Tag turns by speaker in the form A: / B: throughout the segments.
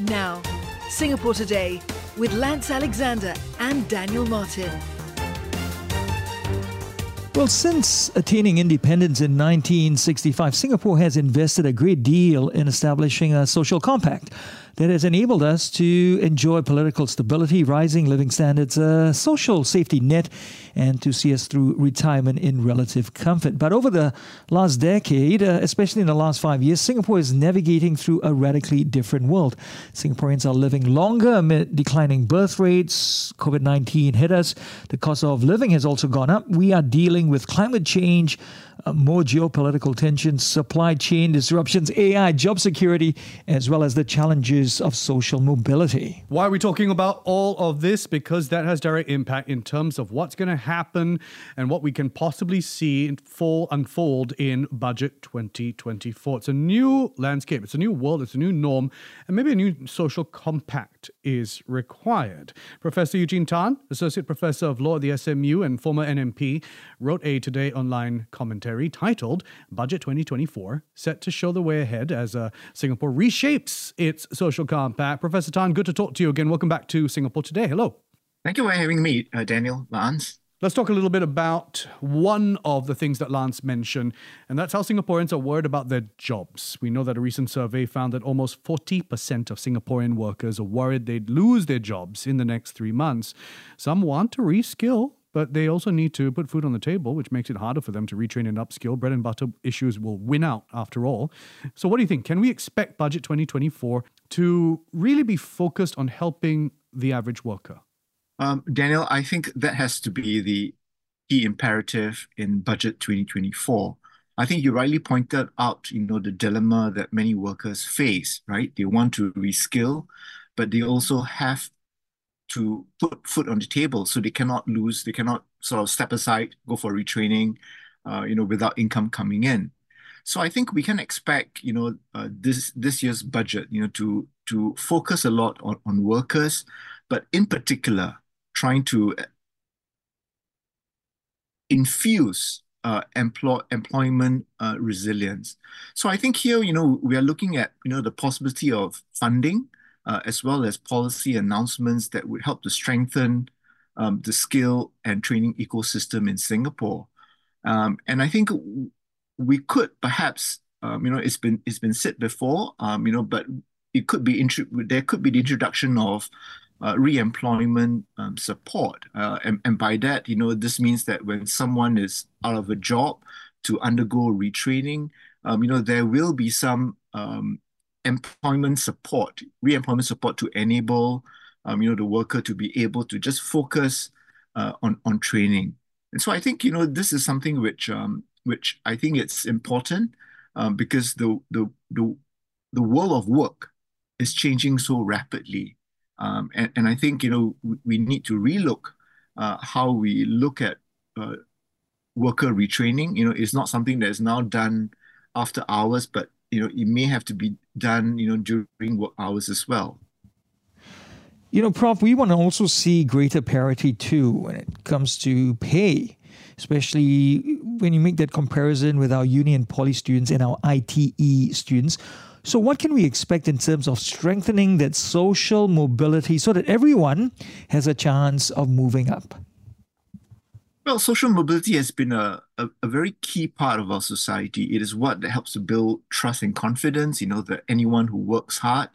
A: Now, Singapore Today with Lance Alexander and Daniel Martin.
B: Well, since attaining independence in 1965, Singapore has invested a great deal in establishing a social compact that has enabled us to enjoy political stability, rising living standards, a social safety net, and to see us through retirement in relative comfort. But over the last decade, uh, especially in the last five years, Singapore is navigating through a radically different world. Singaporeans are living longer amid declining birth rates. COVID 19 hit us. The cost of living has also gone up. We are dealing with climate change uh, more geopolitical tensions, supply chain disruptions, AI, job security, as well as the challenges of social mobility.
C: Why are we talking about all of this? Because that has direct impact in terms of what's going to happen and what we can possibly see full unfold in Budget 2024. It's a new landscape, it's a new world, it's a new norm, and maybe a new social compact is required. Professor Eugene Tan, Associate Professor of Law at the SMU and former NMP, wrote a Today Online commentary commentary titled Budget 2024, set to show the way ahead as uh, Singapore reshapes its social compact. Professor Tan, good to talk to you again. Welcome back to Singapore Today. Hello.
D: Thank you for having me, uh, Daniel Lance.
C: Let's talk a little bit about one of the things that Lance mentioned, and that's how Singaporeans are worried about their jobs. We know that a recent survey found that almost 40% of Singaporean workers are worried they'd lose their jobs in the next three months. Some want to reskill but they also need to put food on the table, which makes it harder for them to retrain and upskill. Bread and butter issues will win out after all. So, what do you think? Can we expect Budget 2024 to really be focused on helping the average worker?
D: Um, Daniel, I think that has to be the key imperative in Budget 2024. I think you rightly pointed out, you know, the dilemma that many workers face, right? They want to reskill, but they also have to put foot on the table so they cannot lose, they cannot sort of step aside, go for retraining, uh, you know, without income coming in. So I think we can expect, you know, uh, this this year's budget, you know, to to focus a lot on, on workers, but in particular, trying to infuse uh, employ, employment uh, resilience. So I think here, you know, we are looking at, you know, the possibility of funding uh, as well as policy announcements that would help to strengthen um, the skill and training ecosystem in Singapore. Um, and I think we could perhaps, um, you know, it's been it's been said before, um, you know, but it could be there could be the introduction of uh, re-employment um, support, uh, and, and by that, you know, this means that when someone is out of a job to undergo retraining, um, you know, there will be some um, employment support, re-employment support to enable um, you know the worker to be able to just focus uh, on on training. And so I think you know this is something which um, which I think it's important um, because the the the the world of work is changing so rapidly, um, and and I think you know we, need to relook uh, how we look at uh, worker retraining. You know, it's not something that is now done after hours, but you know, it may have to be done, you know, during work hours as well.
B: You know, Prof, we want to also see greater parity too when it comes to pay, especially when you make that comparison with our uni and poly students and our ITE students. So, what can we expect in terms of strengthening that social mobility so that everyone has a chance of moving up?
D: Well, social mobility has been a, a, a, very key part of our society. It is what that helps to build trust and confidence, you know, that anyone who works hard,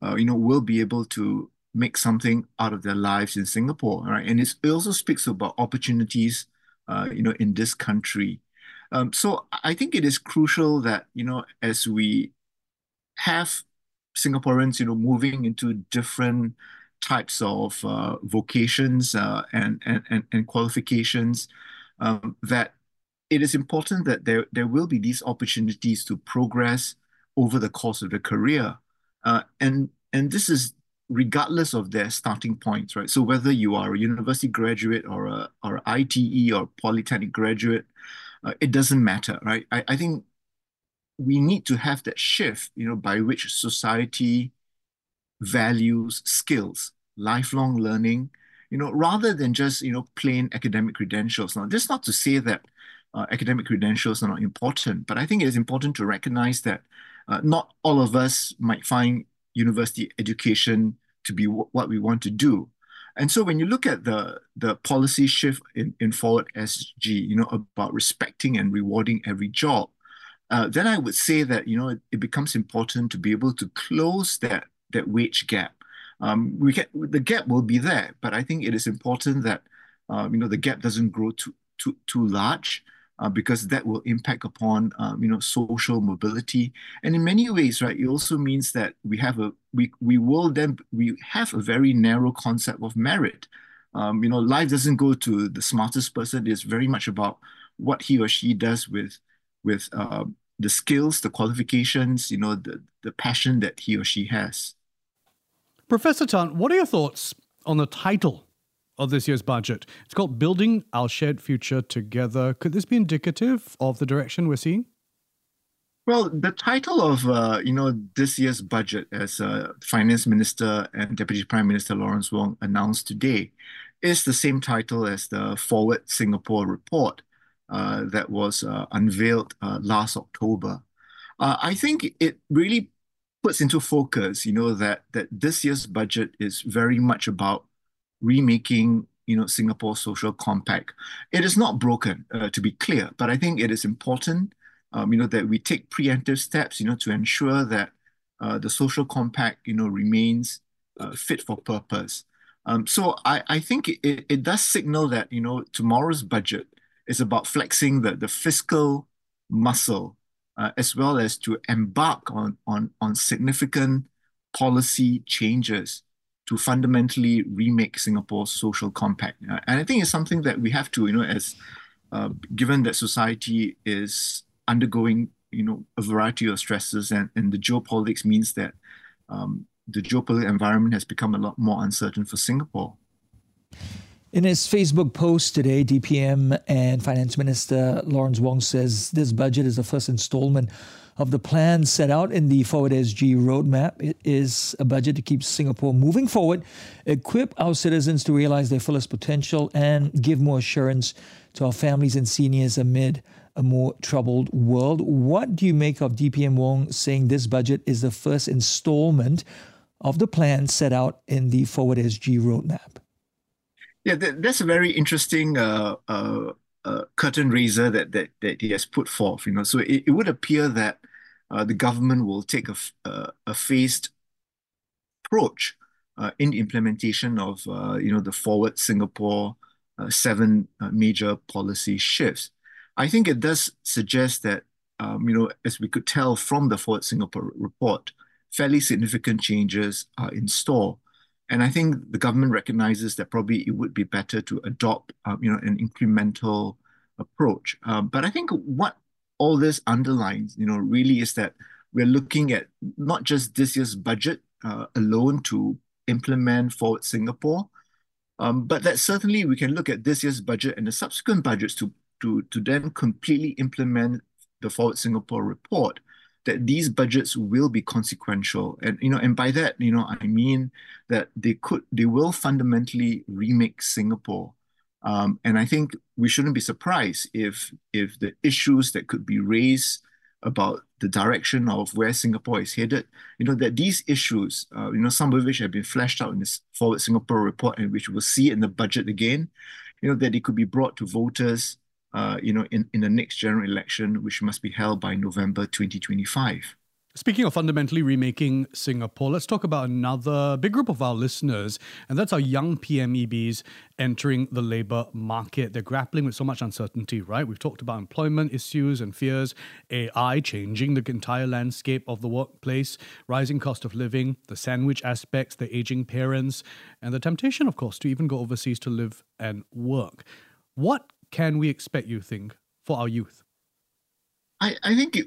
D: uh, you know, will be able to make something out of their lives in Singapore, right? And it also speaks about opportunities, uh, you know, in this country. Um, so I think it is crucial that, you know, as we have Singaporeans, you know, moving into different types of uh, vocations uh, and, and, and, qualifications um, that it is important that there, there will be these opportunities to progress over the course of the career. Uh, and, and this is regardless of their starting points, right? So whether you are a university graduate or a or ITE or polytechnic graduate, uh, it doesn't matter, right? I, I think we need to have that shift, you know, by which society values skills, lifelong learning, you know, rather than just, you know, plain academic credentials. Now, is not to say that uh, academic credentials are not important, but I think it is important to recognize that uh, not all of us might find university education to be what we want to do. And so when you look at the the policy shift in, in Forward SG, you know, about respecting and rewarding every job, uh, then I would say that, you know, it, it, becomes important to be able to close that that wage gap. Um, we get the gap will be there, but I think it is important that um, you know the gap doesn't grow too too too large uh, because that will impact upon um, you know social mobility. And in many ways right it also means that we have a we we will then we have a very narrow concept of merit. Um, you know life doesn't go to the smartest person. It's very much about what he or she does with with uh, the skills the qualifications you know the the passion that he or she has
C: professor tan what are your thoughts on the title of this year's budget. It's called Building Our Shared Future Together. Could this be indicative of the direction we're seeing?
D: Well, the title of uh, you know this year's budget, as uh, Finance Minister and Deputy Prime Minister Lawrence Wong announced today, is the same title as the Forward Singapore report that was uh, unveiled uh, last October. Uh, I think it really puts into focus, you know, that that this year's budget is very much about remaking you know Singapore's social compact. It is not broken, uh, to be clear, but I think it is important, um, you know, that we take preemptive steps, you know, to ensure that uh, the social compact, you know, remains uh, fit for purpose. Um, so I, I think it, it does signal that you know tomorrow's budget is about flexing the the fiscal muscle uh, as well as to embark on on on significant policy changes to fundamentally remake Singapore's social compact. Uh, and I think it's something that we have to, you know, as uh, given that society is undergoing, you know, a variety of stresses and, and the geopolitics means that um, the geopolitical environment has become a lot more uncertain for Singapore.
B: In his Facebook post today, DPM and Finance Minister Lawrence Wong says this budget is the first installment of the plan set out in the Forward SG roadmap. It is a budget to keep Singapore moving forward, equip our citizens to realize their fullest potential, and give more assurance to our families and seniors amid a more troubled world. What do you make of DPM Wong saying this budget is the first installment of the plan set out in the Forward SG roadmap?
D: Yeah, that's a very interesting uh, uh, uh, curtain raiser that, that that he has put forth. You know, so it, it would appear that uh, the government will take a, uh, a phased approach uh, in implementation of you know the forward Singapore seven major policy shifts. I think it does suggest that um, you know as we could tell from the forward Singapore report, fairly significant changes are in store. And I think the government recognizes that probably it would be better to adopt, um, you know, an incremental approach. Um, but I think what all this underlines, you know, really is that we're looking at not just this year's budget uh, alone to implement Forward Singapore, um, but that certainly we can look at this year's budget and the subsequent budgets to to to then completely implement the Forward Singapore report. That these budgets will be consequential, and you know, and by that, you know, I mean that they could, they will fundamentally remake Singapore. Um, and I think we shouldn't be surprised if if the issues that could be raised about the direction of where Singapore is headed, you know, that these issues, uh, you know, some of which have been fleshed out in this Forward Singapore report and which we'll see in the budget again, you know, that it could be brought to voters, uh, you know, in, in the next general election, which must be held by November 2025.
C: Speaking of fundamentally remaking Singapore, let's talk about another big group of our listeners, and that's our young PMEBs entering the labor market. They're grappling with so much uncertainty, right? We've talked about employment issues and fears, AI changing the entire landscape of the workplace, rising cost of living, the sandwich aspects, the aging parents, and the temptation, of course, to even go overseas to live and work. What can we expect, you think, for our youth?
D: I, I think it,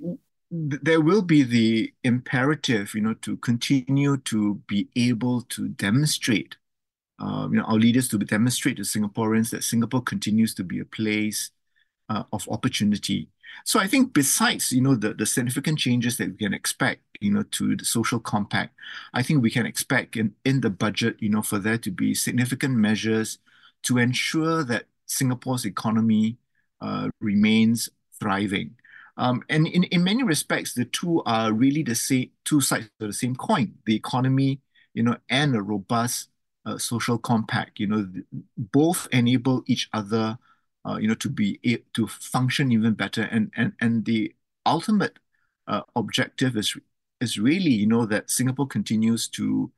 D: there will be the imperative, you know, to continue to be able to demonstrate, uh, you know, our leaders to demonstrate to Singaporeans that Singapore continues to be a place uh, of opportunity. So I think besides, you know, the, the significant changes that we can expect, you know, to the social compact, I think we can expect in, in the budget, you know, for there to be significant measures to ensure that Singapore's economy uh, remains thriving. Um, and in, in many respects, the two are really the same two sides of the same coin: the economy, you know, and a robust uh, social compact. You know, both enable each other, uh, you know, to be to function even better. And and and the ultimate uh, objective is is really, you know, that Singapore continues to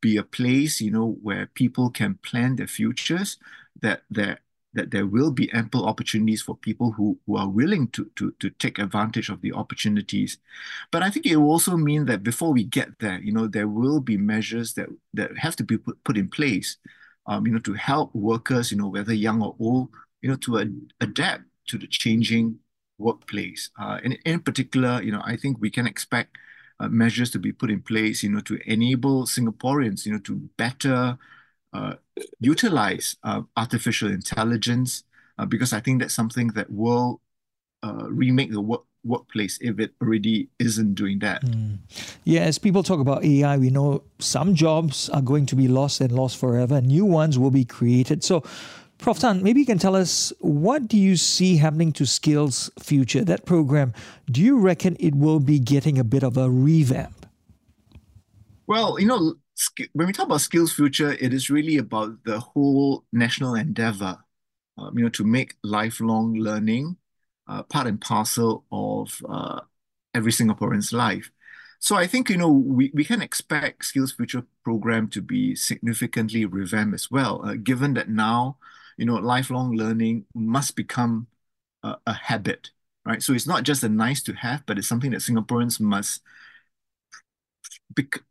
D: be a place, you know, where people can plan their futures, that there that there will be ample opportunities for people who, who are willing to, to, to take advantage of the opportunities. But I think it will also mean that before we get there, you know, there will be measures that, that have to be put, put in place, um, you know, to help workers, you know, whether young or old, you know, to ad- adapt to the changing workplace. Uh, and in particular, you know, I think we can expect uh, measures to be put in place, you know, to enable Singaporeans, you know, to better utilize uh, artificial intelligence, uh, because I think that's something that will uh, remake the work workplace if it already isn't doing that. Mm.
B: Yeah, as people talk about AI, we know some jobs are going to be lost and lost forever. New ones will be created. So Prof. Tan, maybe you can tell us what do you see happening to Skills Future, that program? Do you reckon it will be getting a bit of a revamp?
D: Well, you know, when we talk about Skills Future, it is really about the whole national endeavor, um, you know, to make lifelong learning uh, part and parcel of uh, every Singaporean's life. So I think, you know, we, we can expect Skills Future program to be significantly revamped as well, uh, given that now you know, lifelong learning must become a, a habit, right? So it's not just a nice to have, but it's something that Singaporeans must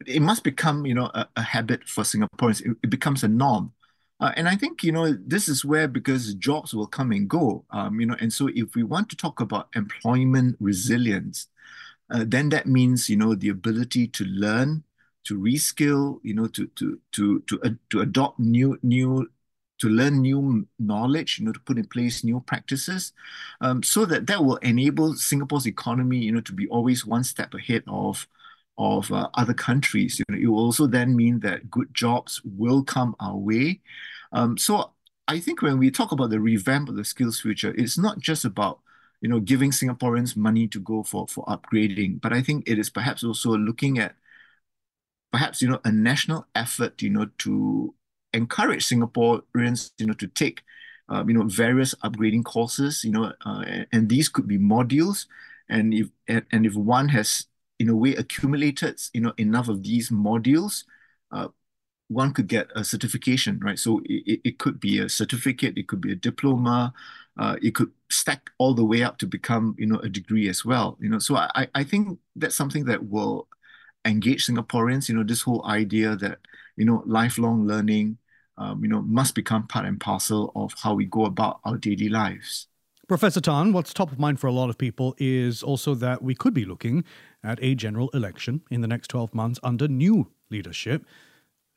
D: it must become you know a, a habit for Singaporeans. It, it becomes a norm, uh, and I think you know this is where because jobs will come and go, um, you know, and so if we want to talk about employment resilience, uh, then that means you know the ability to learn, to reskill, you know, to to to to uh, to adopt new new to learn new knowledge, you know, to put in place new practices, um, so that that will enable Singapore's economy, you know, to be always one step ahead of of uh, other countries. You know, it will also then mean that good jobs will come our way. Um, so I think when we talk about the revamp of the skills future, it's not just about you know giving Singaporeans money to go for for upgrading, but I think it is perhaps also looking at perhaps you know a national effort, you know, to encourage Singaporeans, you know, to take, uh, you know, various upgrading courses, you know, uh, and these could be modules. And if and, and if one has, in a way, accumulated, you know, enough of these modules, uh, one could get a certification, right? So it, it could be a certificate, it could be a diploma, uh, it could stack all the way up to become, you know, a degree as well. You know, so I, I think that's something that will engage Singaporeans. You know, this whole idea that you know lifelong learning um, you know, must become part and parcel of how we go about our daily lives.
C: Professor Tan, what's top of mind for a lot of people is also that we could be looking at a general election in the next 12 months under new leadership.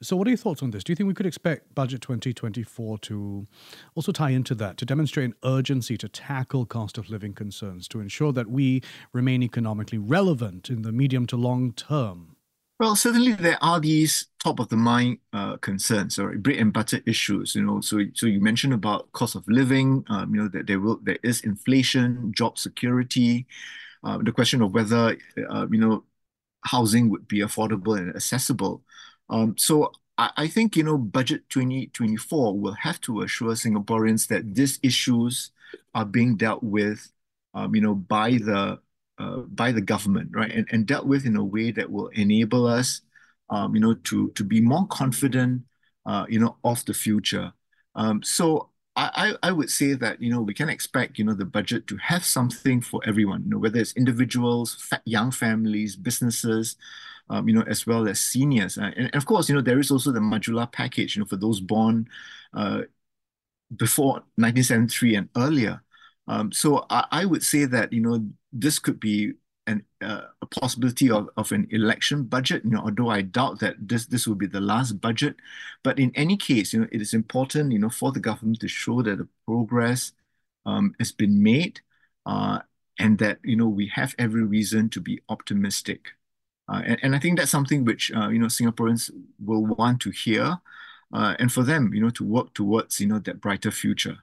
C: So, what are your thoughts on this? Do you think we could expect Budget 2024 to also tie into that, to demonstrate an urgency to tackle cost of living concerns, to ensure that we remain economically relevant in the medium to long term?
D: Well, certainly there are these top of the mind uh, concerns or bread and butter issues. You know, so so you mentioned about cost of living. Um, you know that there will there is inflation, job security, uh, the question of whether uh, you know housing would be affordable and accessible. Um, so I, I think you know budget 2024 will have to assure Singaporeans that these issues are being dealt with, um, you know, by the uh, by the government, right, and, and dealt with in a way that will enable us, um, you know, to to be more confident, uh, you know, of the future. Um, so I, I would say that you know we can expect you know the budget to have something for everyone, you know, whether it's individuals, young families, businesses, um, you know, as well as seniors, uh, and, and, of course, you know, there is also the Majulah Package, you know, for those born uh, before 1973 and earlier. Um, so I, I, would say that you know this could be an, uh, a possibility of, of an election budget. You know, although I doubt that this this will be the last budget, but in any case, you know, it is important you know for the government to show that the progress um, has been made, uh, and that you know we have every reason to be optimistic. Uh, and, and I think that's something which uh, you know Singaporeans will want to hear, uh, and for them, you know, to work towards you know that brighter future.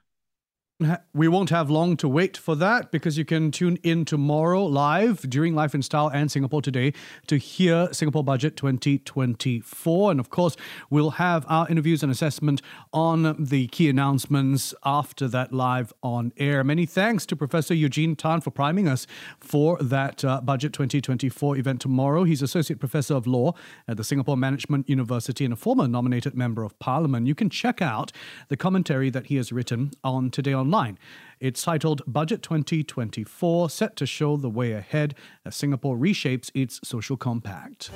C: We won't have long to wait for that because you can tune in tomorrow live during Life in Style and Singapore Today to hear Singapore Budget 2024. And of course, we'll have our interviews and assessment on the key announcements after that live on air. Many thanks to Professor Eugene Tan for priming us for that uh, Budget 2024 event tomorrow. He's Associate Professor of Law at the Singapore Management University and a former nominated Member of Parliament. You can check out the commentary that he has written on Today on online. It's titled Budget 2024, set to show the way ahead as Singapore reshapes its social compact.